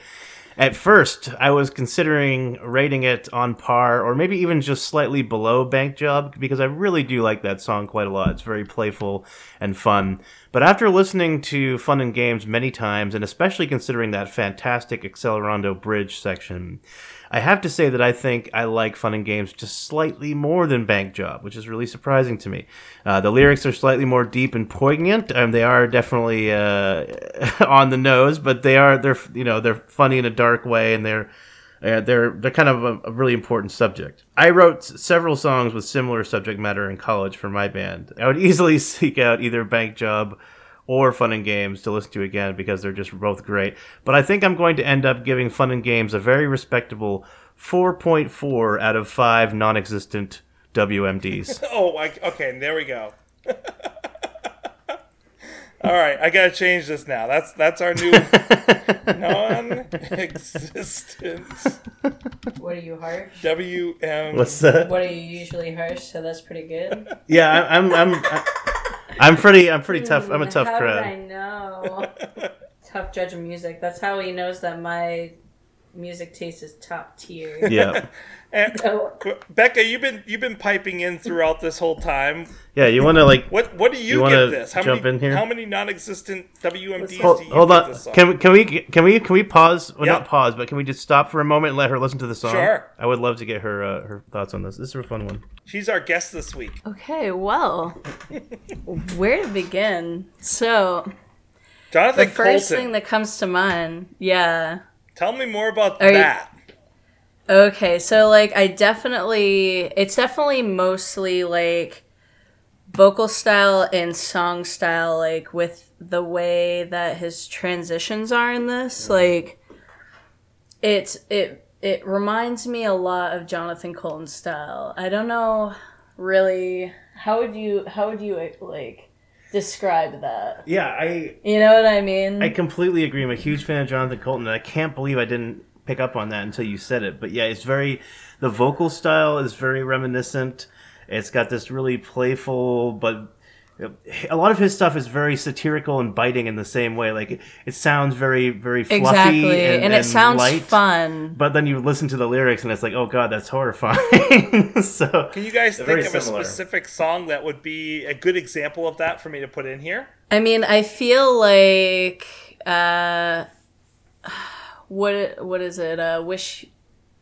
At first, I was considering rating it on par, or maybe even just slightly below Bank Job, because I really do like that song quite a lot. It's very playful and fun. But after listening to Fun and Games many times, and especially considering that fantastic Accelerando bridge section, I have to say that I think I like Fun and Games just slightly more than Bank Job, which is really surprising to me. Uh, the lyrics are slightly more deep and poignant. They are definitely uh, on the nose, but they are they're you know they're funny in a dark way, and they're uh, they're they're kind of a, a really important subject. I wrote several songs with similar subject matter in college for my band. I would easily seek out either Bank Job or Fun and Games to listen to again because they're just both great. But I think I'm going to end up giving Fun and Games a very respectable 4.4 out of 5 non existent WMDs.
Oh, I, okay. There we go. All right, I gotta change this now. That's that's our new non-existent
What are you harsh?
WM.
What's that?
What are you usually harsh? So that's pretty good.
Yeah, I, I'm I'm I'm pretty I'm pretty tough. I'm a hmm, tough
How did I know? Tough judge of music. That's how he knows that my music taste is top tier.
Yeah,
And,
So,
Becca, you've been you've been piping in throughout this whole time.
yeah. You want to like
What what do you,
You wanna
give this? How
jump
many
in here?
how many non-existent WMDs
hold,
do you
hold
give
on?
this song?
Can we can we can we can we pause? Well,
Yeah.
not pause, but can we just stop for a moment and let her listen to the song?
Sure.
I would love to get her uh, her thoughts on this. This is a fun one.
She's our guest this week.
Okay, well, where to begin? So,
Jonathan, the
first
Coulton.
thing that comes to mind, yeah.
Tell me more about
Are you-
that.
Okay, so like I definitely it's definitely mostly like vocal style and song style like with the way that his transitions are in this like it's it it reminds me a lot of Jonathan Coulton's style. I don't know really how would you how would you like describe that?
Yeah, I
You know what I mean?
I completely agree. I'm a huge fan of Jonathan Coulton, and I can't believe I didn't pick up on that until you said it. But yeah, it's very the vocal style is very reminiscent. It's got this really playful, but a lot of his stuff is very satirical and biting in the same way. Like it, it sounds very, very fluffy
exactly.
and,
And, it sounds
light.
fun.
But then you listen to the lyrics, and it's like, oh god, that's horrifying. so
Can you guys think
very
of a specific song that would be a good example of that for me to put in here?
I mean, I feel like uh what what is it? Uh wish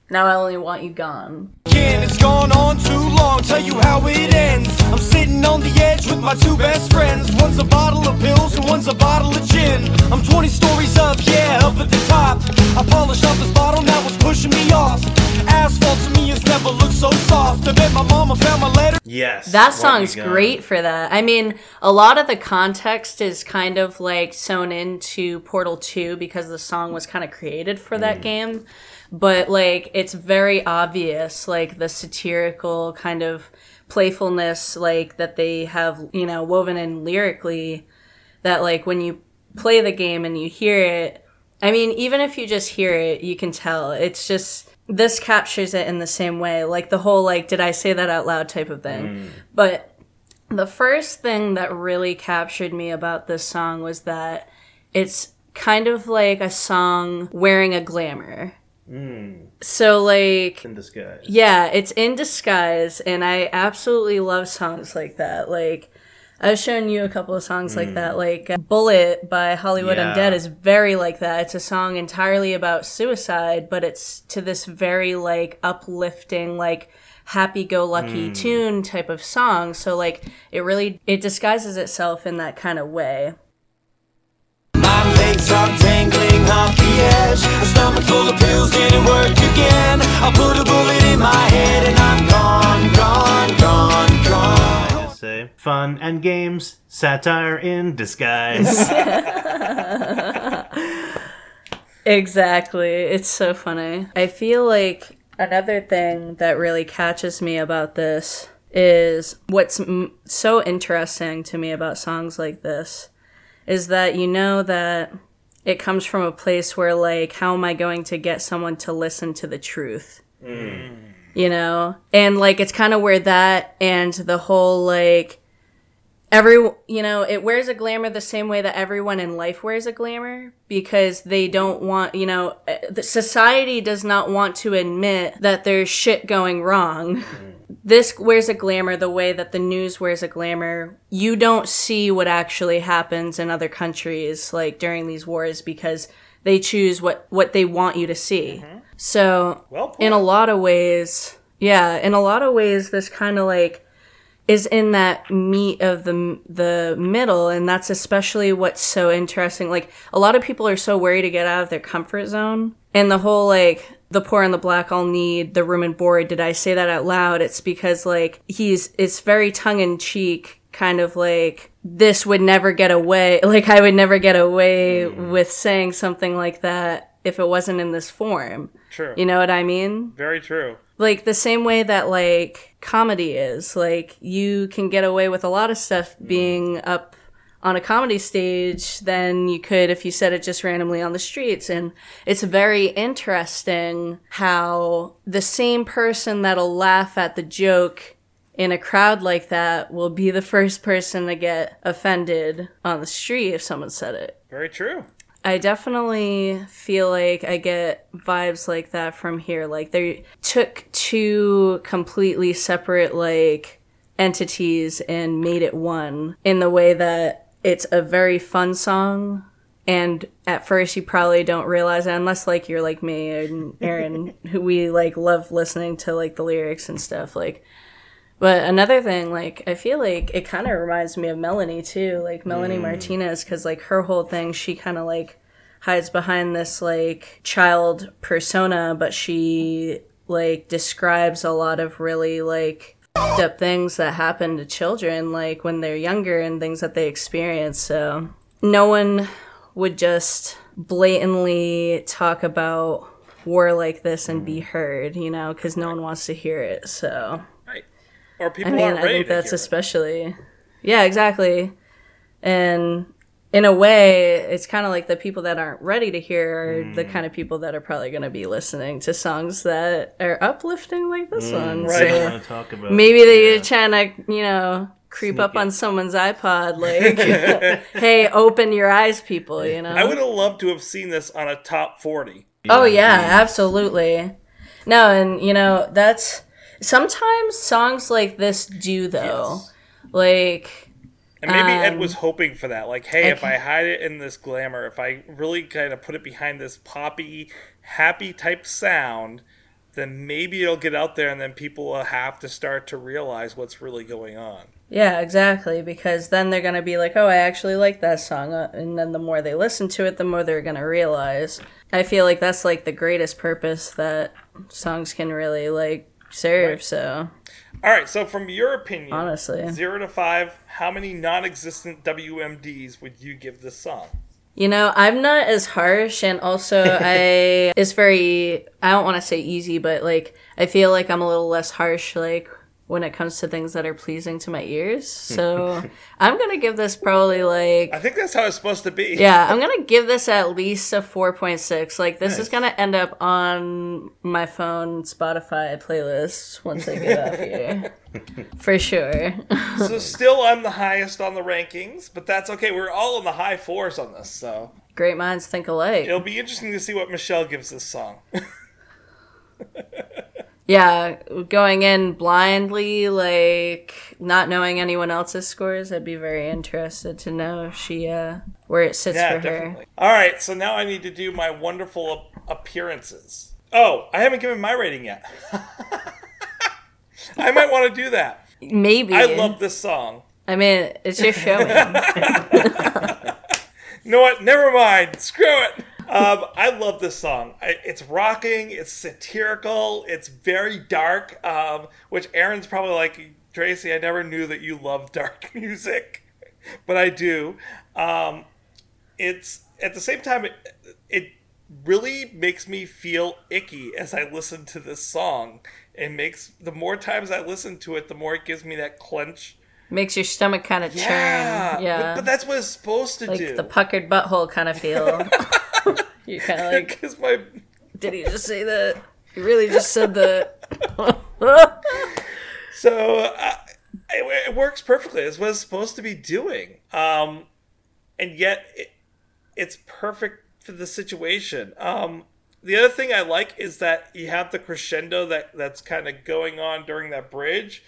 now I only want you gone.
Again, it's gone on too long. Tell you how it ends. I'm sitting on the edge with my two best friends. One's a bottle of pills and one's a bottle of gin. I'm 20 stories up, yeah, up at the top. I polished off this bottle, now it's pushing me off. Asphalt to me has never looked so soft. I bet my mama found my letter.
yes,
That
Want Me
song's
Gone.
great for that. I mean, a lot of the context is kind of like sewn into Portal 2 because the song was kind of created for that mm. game. But like it's very obvious like the satirical kind of playfulness like that they have, you know, woven in lyrically that like when you play the game and you hear it, I mean, even if you just hear it, you can tell. It's just this captures it in the same way, like the whole like did I say that out loud type of thing. Mm. But the first thing that really captured me about this song was that it's kind of like a song wearing a glamour. Mm. So like
in disguise.
yeah, it's in disguise, and I absolutely love songs like that. Like, I've shown you a couple of songs like that. Like, uh, Bullet by Hollywood
Yeah.
Undead is very like that. It's a song entirely about suicide, but it's to this very, like, uplifting, like, happy go lucky tune type of song. So, like, it really, it disguises itself in that kind of way.
My legs are dangling off the edge. A stomach full of pills didn't work again. I put a bullet in my head and I'm gone, gone, gone, gone.
Say fun and games, satire in disguise.
Exactly. It's so funny. I feel like another thing that really catches me about this is what's m- so interesting to me about songs like this is that you know that it comes from a place where like how am I going to get someone to listen to the truth? Mm. You know? And like it's kind of where that and the whole like every you know it wears a glamour the same way that everyone in life wears a glamour because they don't want you know uh, the society does not want to admit that there's shit going wrong. This wears a glamour the way that the news wears a glamour. You don't see what actually happens in other countries like during these wars because they choose what what they want you to see so
Well
in a lot of ways yeah in a lot of ways this kind of like is in that meat of the the middle and that's especially what's so interesting like a lot of people are so worried to get out of their comfort zone and the whole like the poor and the black all need the room and board did i say that out loud? It's because like he's it's very tongue-in-cheek kind of like this would never get away like i would never get away mm-hmm. with saying something like that if it wasn't in this form
True.
you know what i mean
Very true.
like the same way that like comedy is like you can get away with a lot of stuff mm. being up on a comedy stage than you could if you said it just randomly on the streets and it's very interesting how the same person that'll laugh at the joke in a crowd like that will be the first person to get offended on the street if someone said it
Very true.
I definitely feel like I get vibes like that from here. Like they took two completely separate like entities and made it one in the way that it's a very fun song and at first you probably don't realize it unless like you're like me and Aaron who we like love listening to like the lyrics and stuff like but another thing, like, I feel like it kind of reminds me of Melanie too, like Melanie mm. Martinez, because like her whole thing, she kind of like hides behind this like child persona, but she like describes a lot of really like f***ed up things that happen to children, like when they're younger and things that they experience. So no one would just blatantly talk about war like this and be mm. heard, you know, because no one wants to hear it. So.
Or people
I mean,
aren't
I
ready
think that's
hear it.
especially, yeah, exactly. And in a way, it's kind of like the people that aren't ready to hear are the
Mm.
kind of people that are probably going to be listening to songs that are uplifting like this one.
Mm, Right.
So
talk about
maybe they're
yeah.
trying to, you know, creep
Sneak
up on someone's iPod, like, hey, open your eyes, people, you know?
I would have loved to have seen this on a top 40.
Oh yeah, absolutely. No, and you know, that's sometimes songs like this do though.
Yes.
Like
And maybe Ed
Um,
was hoping for that. Like, hey, if. I hide it in this glamour, if I really kind of put it behind this poppy, happy type sound, then maybe it'll get out there and then people will have to start to realize what's really going on.
Yeah, exactly. Because then they're gonna be like, "Oh, I actually like that song," uh, and then the more they listen to it, the more they're gonna realize. I feel like that's like the greatest purpose that songs can really like serve. So
All right, so from your opinion,
honestly,
zero to five, how many non existent WMDs would you give this song?
you know, I'm not as harsh, and also I it's very I don't want to say easy, but like I feel like I'm a little less harsh, like when it comes to things that are pleasing to my ears. Hmm. So I'm gonna give this probably like
I think that's how it's supposed to be.
Yeah, I'm gonna give this at least a 4.6. Like, this is gonna end up on my phone Spotify playlist once I get out here. For sure.
So still, I'm the highest on the rankings, but that's okay. We're all in the high fours on this, so
Great minds think alike.
it'll be interesting to see what Michelle gives this song.
Yeah, going in blindly, like, not knowing anyone else's scores, I'd be very interested to know if she, uh, where it sits
yeah,
for her.
All right, so now I need to do my wonderful appearances. Oh, I haven't given my rating yet. I might want to do that.
Maybe.
I love this song.
I mean, it's your show.
You know what? Never mind. Screw it. Um, I love this song. I, it's rocking. It's satirical. It's very dark. Um, which Aaron's probably like Tracy. I never knew that you love dark music, but I do. Um, it's at the same time. It, it really makes me feel icky as I listen to this song. It makes the more times I listen to it, the more it gives me that clench.
Makes your stomach kind of
Yeah,
churn.
But,
Yeah.
but that's what it's supposed to do.
like
do.
the puckered butthole kind of feel. you kind of like,
Because my
did he just say that? He really just said that.
So uh, it, it works perfectly. It's what it's supposed to be doing, um, and yet it, it's perfect for the situation. Um, the other thing I like is that you have the crescendo that that's kind of going on during that bridge,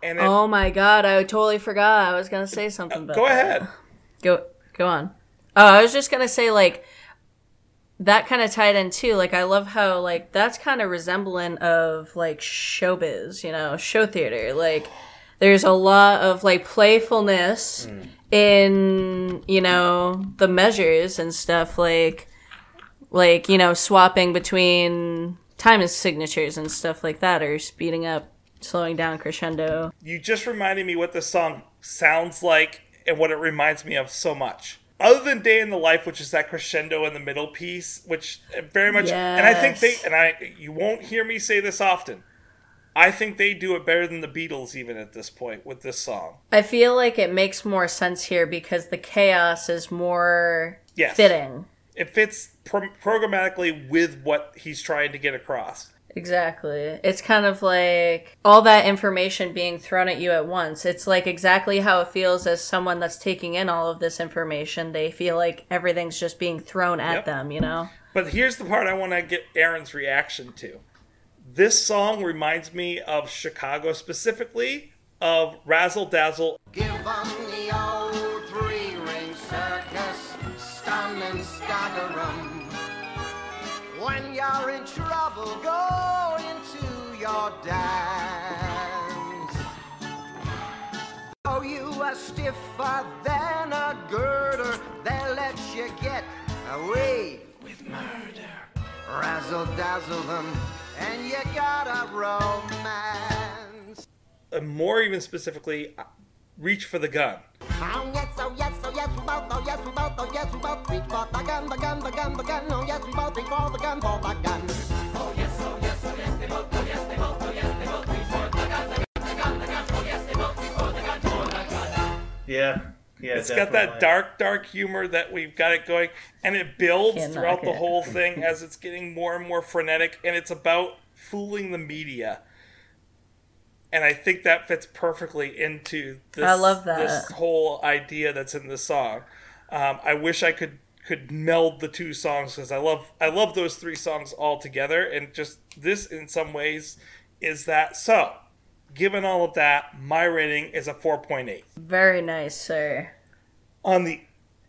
and it,
oh my god, I totally forgot. I was gonna say something about.
go
that.
ahead.
Go go on. Oh, I was just gonna say like that kind of tied in too. Like I love how like that's kind of resemblant of like showbiz, you know, show theater. Like there's a lot of like playfulness mm. in you know the measures and stuff like like you know swapping between time signatures and stuff like that or speeding up slowing down crescendo
You just reminded me what this song sounds like and what it reminds me of so much. Other than Day in the Life, which is that crescendo in the middle piece, which very much, and I think they, and I, you won't hear me say this often. I think they do it better than the Beatles, even at this point with this song.
I feel like it makes more sense here because the chaos is more
Yes.
fitting.
It fits pro- programmatically with what he's trying to get across.
Exactly. It's kind of like all that information being thrown at you at once. It's like exactly how it feels as someone that's taking in all of this information. They feel like everything's just being thrown at
Yep.
them, you know?
But here's the part I want to get Aaron's reaction to. This song reminds me of Chicago, specifically of Razzle Dazzle.
Give 'em the old three ring circus, stun and stagger 'em. When you're in trouble, go into your dance. Oh, you are stiffer than a girder, they'll let you get away with murder. Razzle dazzle them, and you got a romance.
And more even specifically, uh, Reach for the Gun.
Oh yes, oh yes, oh yes, we both, oh yes, we both, oh yes, we both reach for the gun, the gun, the gun, the gun, oh yes, we both reach for the gun, for the gun.
Yeah, yeah.
It's got that dark, dark humor that we've got it going, and it builds
Can't
throughout
knock
the
it.
whole thing as it's getting more and more frenetic, and it's about fooling the media. And I think that fits perfectly into this,
I love that.
this whole idea that's in the song. Um, I wish I could could meld the two songs because I love I love those three songs all together, and just this in some ways is that. So, given all of that, my rating is a four point eight
Very nice, sir.
on the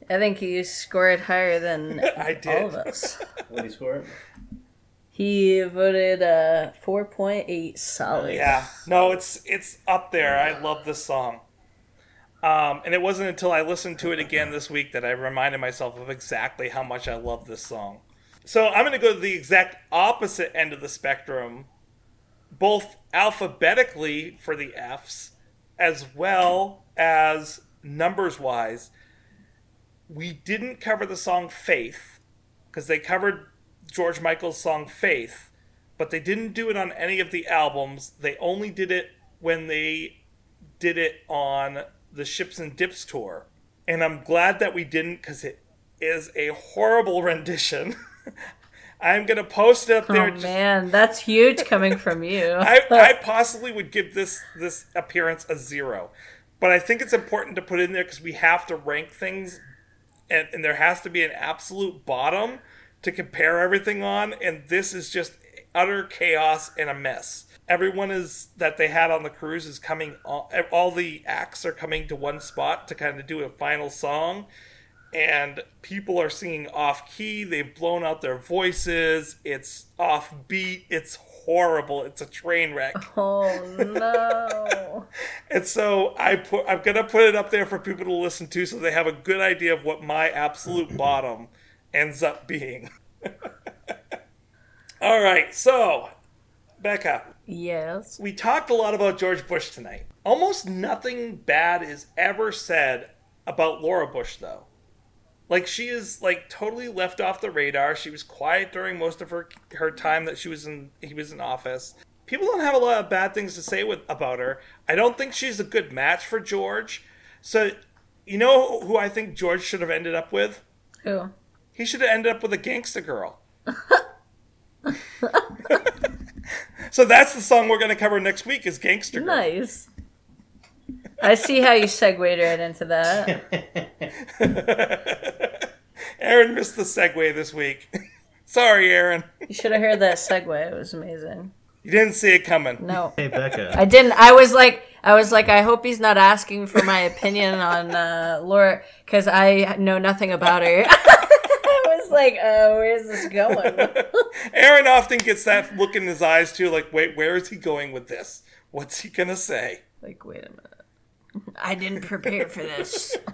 I think you scored higher than
I did.
all of us.
What do you score?
He voted uh 4.8 solid.
Yeah, no, it's it's up there. I love this song. Um, and it wasn't until I listened to it again this week that I reminded myself of exactly how much I love this song. So I'm going to go to the exact opposite end of the spectrum, both alphabetically for the Fs, as well as numbers wise. We didn't cover the song Faith because they covered George Michael's song Faith, but they didn't do it on any of the albums. They only did it when they did it on the Ships and Dips tour. And I'm glad that we didn't because it is a horrible rendition. I'm going to post it up there.
Oh
just-
man, that's huge coming from you.
I, I possibly would give this this appearance a zero, but I think it's important to put in there because we have to rank things, and, and there has to be an absolute bottom to compare everything on, and this is just utter chaos and a mess. Everyone is that they had on the cruise is coming. All, all the acts are coming to one spot to kind of do a final song, and people are singing off key. They've blown out their voices. It's off beat. It's horrible. It's a train wreck.
oh no.
And so I put I'm gonna put it up there for people to listen to so they have a good idea of what my absolute bottom ends up being. All right, so Becca,
Yes.
we talked a lot about George Bush tonight. Almost nothing bad is ever said about Laura Bush though. Like she is like totally left off the radar. She was quiet during most of her her time that she was in he was in office. People don't have a lot of bad things to say with about her. I don't think she's a good match for George. So you know who I think George should have ended up with?
Who?
He should have ended up with a gangsta girl. so that's the song we're going to cover next week is Gangster Girl.
Nice. I see how you segued right into that.
Aaron missed the segue this week. Sorry, Aaron.
You should have heard that segue. It was amazing.
You didn't see it coming.
No.
Hey Becca.
I didn't. I was like, I was like, I hope he's not asking for my opinion on uh, Laura because I know nothing about her. I was like, uh, where's this going?
Aaron often gets that look in his eyes too, like, wait, where is he going with this? What's he gonna say?
like, wait a minute. I didn't prepare for this.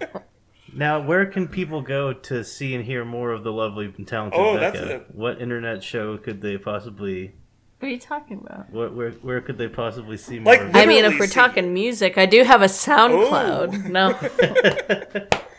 Now, where can people go to see and hear more of the lovely and talented
Oh,
Becca?
that's it.
What internet show could they possibly?
What are you talking about?
What, where where could they possibly see more?
Like,
of
I mean, if we're
see-
talking music, I do have a SoundCloud. No,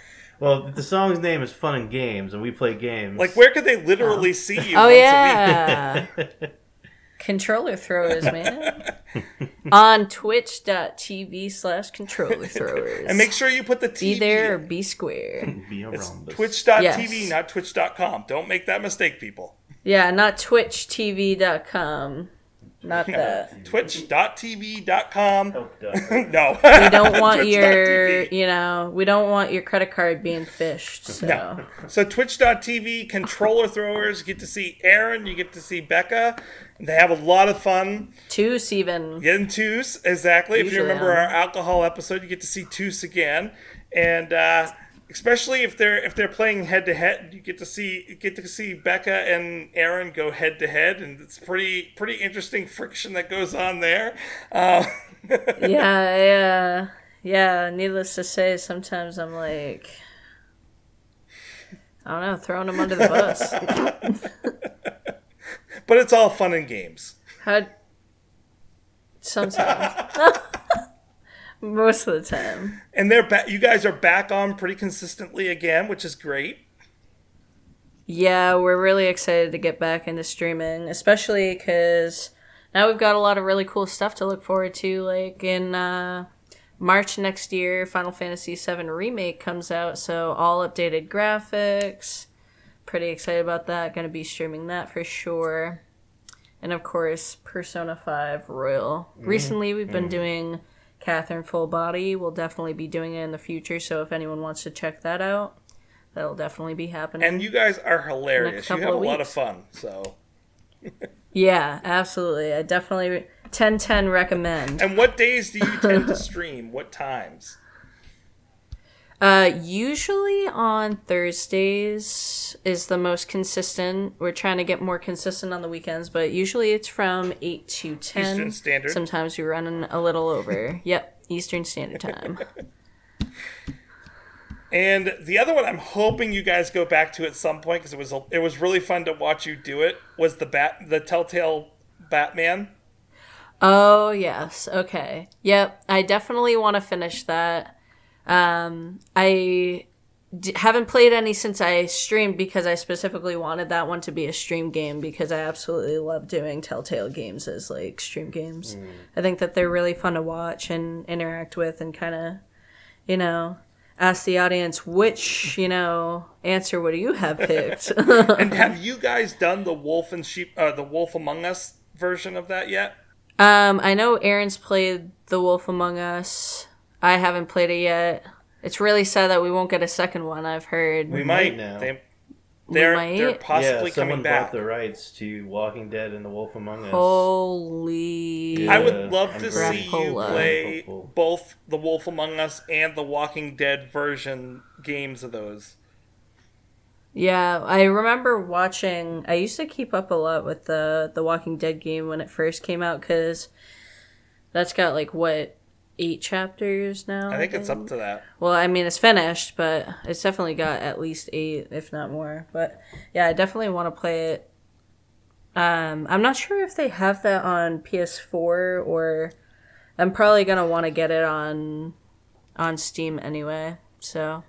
Well, the song's name is Fun and Games, and we play games.
Like, where could they literally oh. see you?
oh
once a week?
yeah, controller throwers, man. On twitch.tv slash controller throwers.
And make sure you put the TV.
be there or be square.
Be a
It's twitch.tv,
Yes.
not twitch.com. Don't make that mistake, people.
Yeah, not twitchtv.com. not the
Twitch.tv.com.
Oh,
no.
We don't want your,
Twitch.tv.
you know, we don't want your credit card being fished. So
No. So Twitch.tv controller throwers you get to see Aaron, you get to see Becca. They have a lot of fun.
Toos even.
Getting Toos, exactly. if you remember
I'm-
our alcohol episode, you get to see Toos again. And uh, especially if they're if they're playing head to head, you get to see you get to see Becca and Aaron go head to head, and it's pretty pretty interesting friction that goes on there. Uh,
Yeah, yeah, yeah. Needless to say, sometimes I'm like, I don't know, throwing them under the bus.
but it's all fun and games.
How? Sometimes. Most of the time.
And they're back. You guys are back on pretty consistently again, which is great.
Yeah, we're really excited to get back into streaming, especially because now we've got a lot of really cool stuff to look forward to. Like in uh, March next year, Final Fantasy VII Remake comes out, so all updated graphics. Pretty excited about that. Going to be streaming that for sure. And of course, Persona 5 Royal. Recently, we've been doing Catherine Full Body. We'll definitely be doing it in the future, so if anyone wants to check that out, that'll definitely be happening.
And you guys are hilarious. You have a lot of fun. So,
Yeah, absolutely. I definitely 1010 recommend.
and what days do you tend to stream? What times?
Uh usually on Thursdays is the most consistent. We're trying to get more consistent on the weekends, but usually it's from 8 to 10.
Eastern Standard.
Sometimes we run a little over. yep, Eastern Standard Time.
And the other one I'm hoping you guys go back to at some point because it was a, it was really fun to watch you do it. Was the bat the Telltale Batman?
Oh, yes. Okay. Yep, I definitely want to finish that. Um I d- haven't played any since I streamed because I specifically wanted that one to be a stream game because I absolutely love doing Telltale games as like stream games. I think that they're really fun to watch and interact with and kind of, you know, ask the audience which, you know, answer what do you have picked.
And have you guys done the Wolf and Sheep, uh, the Wolf Among Us version of that yet?
um, I know Aaron's played The Wolf Among Us. I haven't played it yet. It's really sad that we won't get a second one. I've heard.
We,
might
might.
now.
They, they're
might?
they're possibly
yeah, someone
coming back.
bought the rights to Walking Dead and The Wolf Among Us.
Holy.
I would love
I'm
to
very
see you play
hopeful.
both the Wolf Among Us and the Walking Dead version games of those.
Yeah, I remember watching. I used to keep up a lot with the the Walking Dead game when it first came out because that's got like what eight chapters now.
I think it's up to that.
Well, I mean, it's finished, but it's definitely got at least eight, if not more. But yeah, I definitely want to play it. Um, I'm not sure if they have that on PS4 or I'm probably gonna want to get it on on Steam anyway. So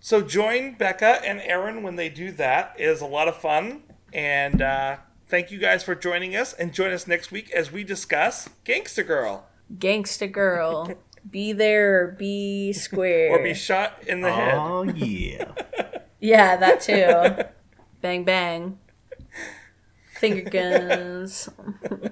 So join Becca and Aaron when they do that. It is a lot of fun. And uh, thank you guys for joining us. And join us next week as we discuss Gangster Girl
Gangsta Girl, be there or be square.
or be shot in the head.
Oh yeah.
Yeah, that too. bang bang. Finger guns.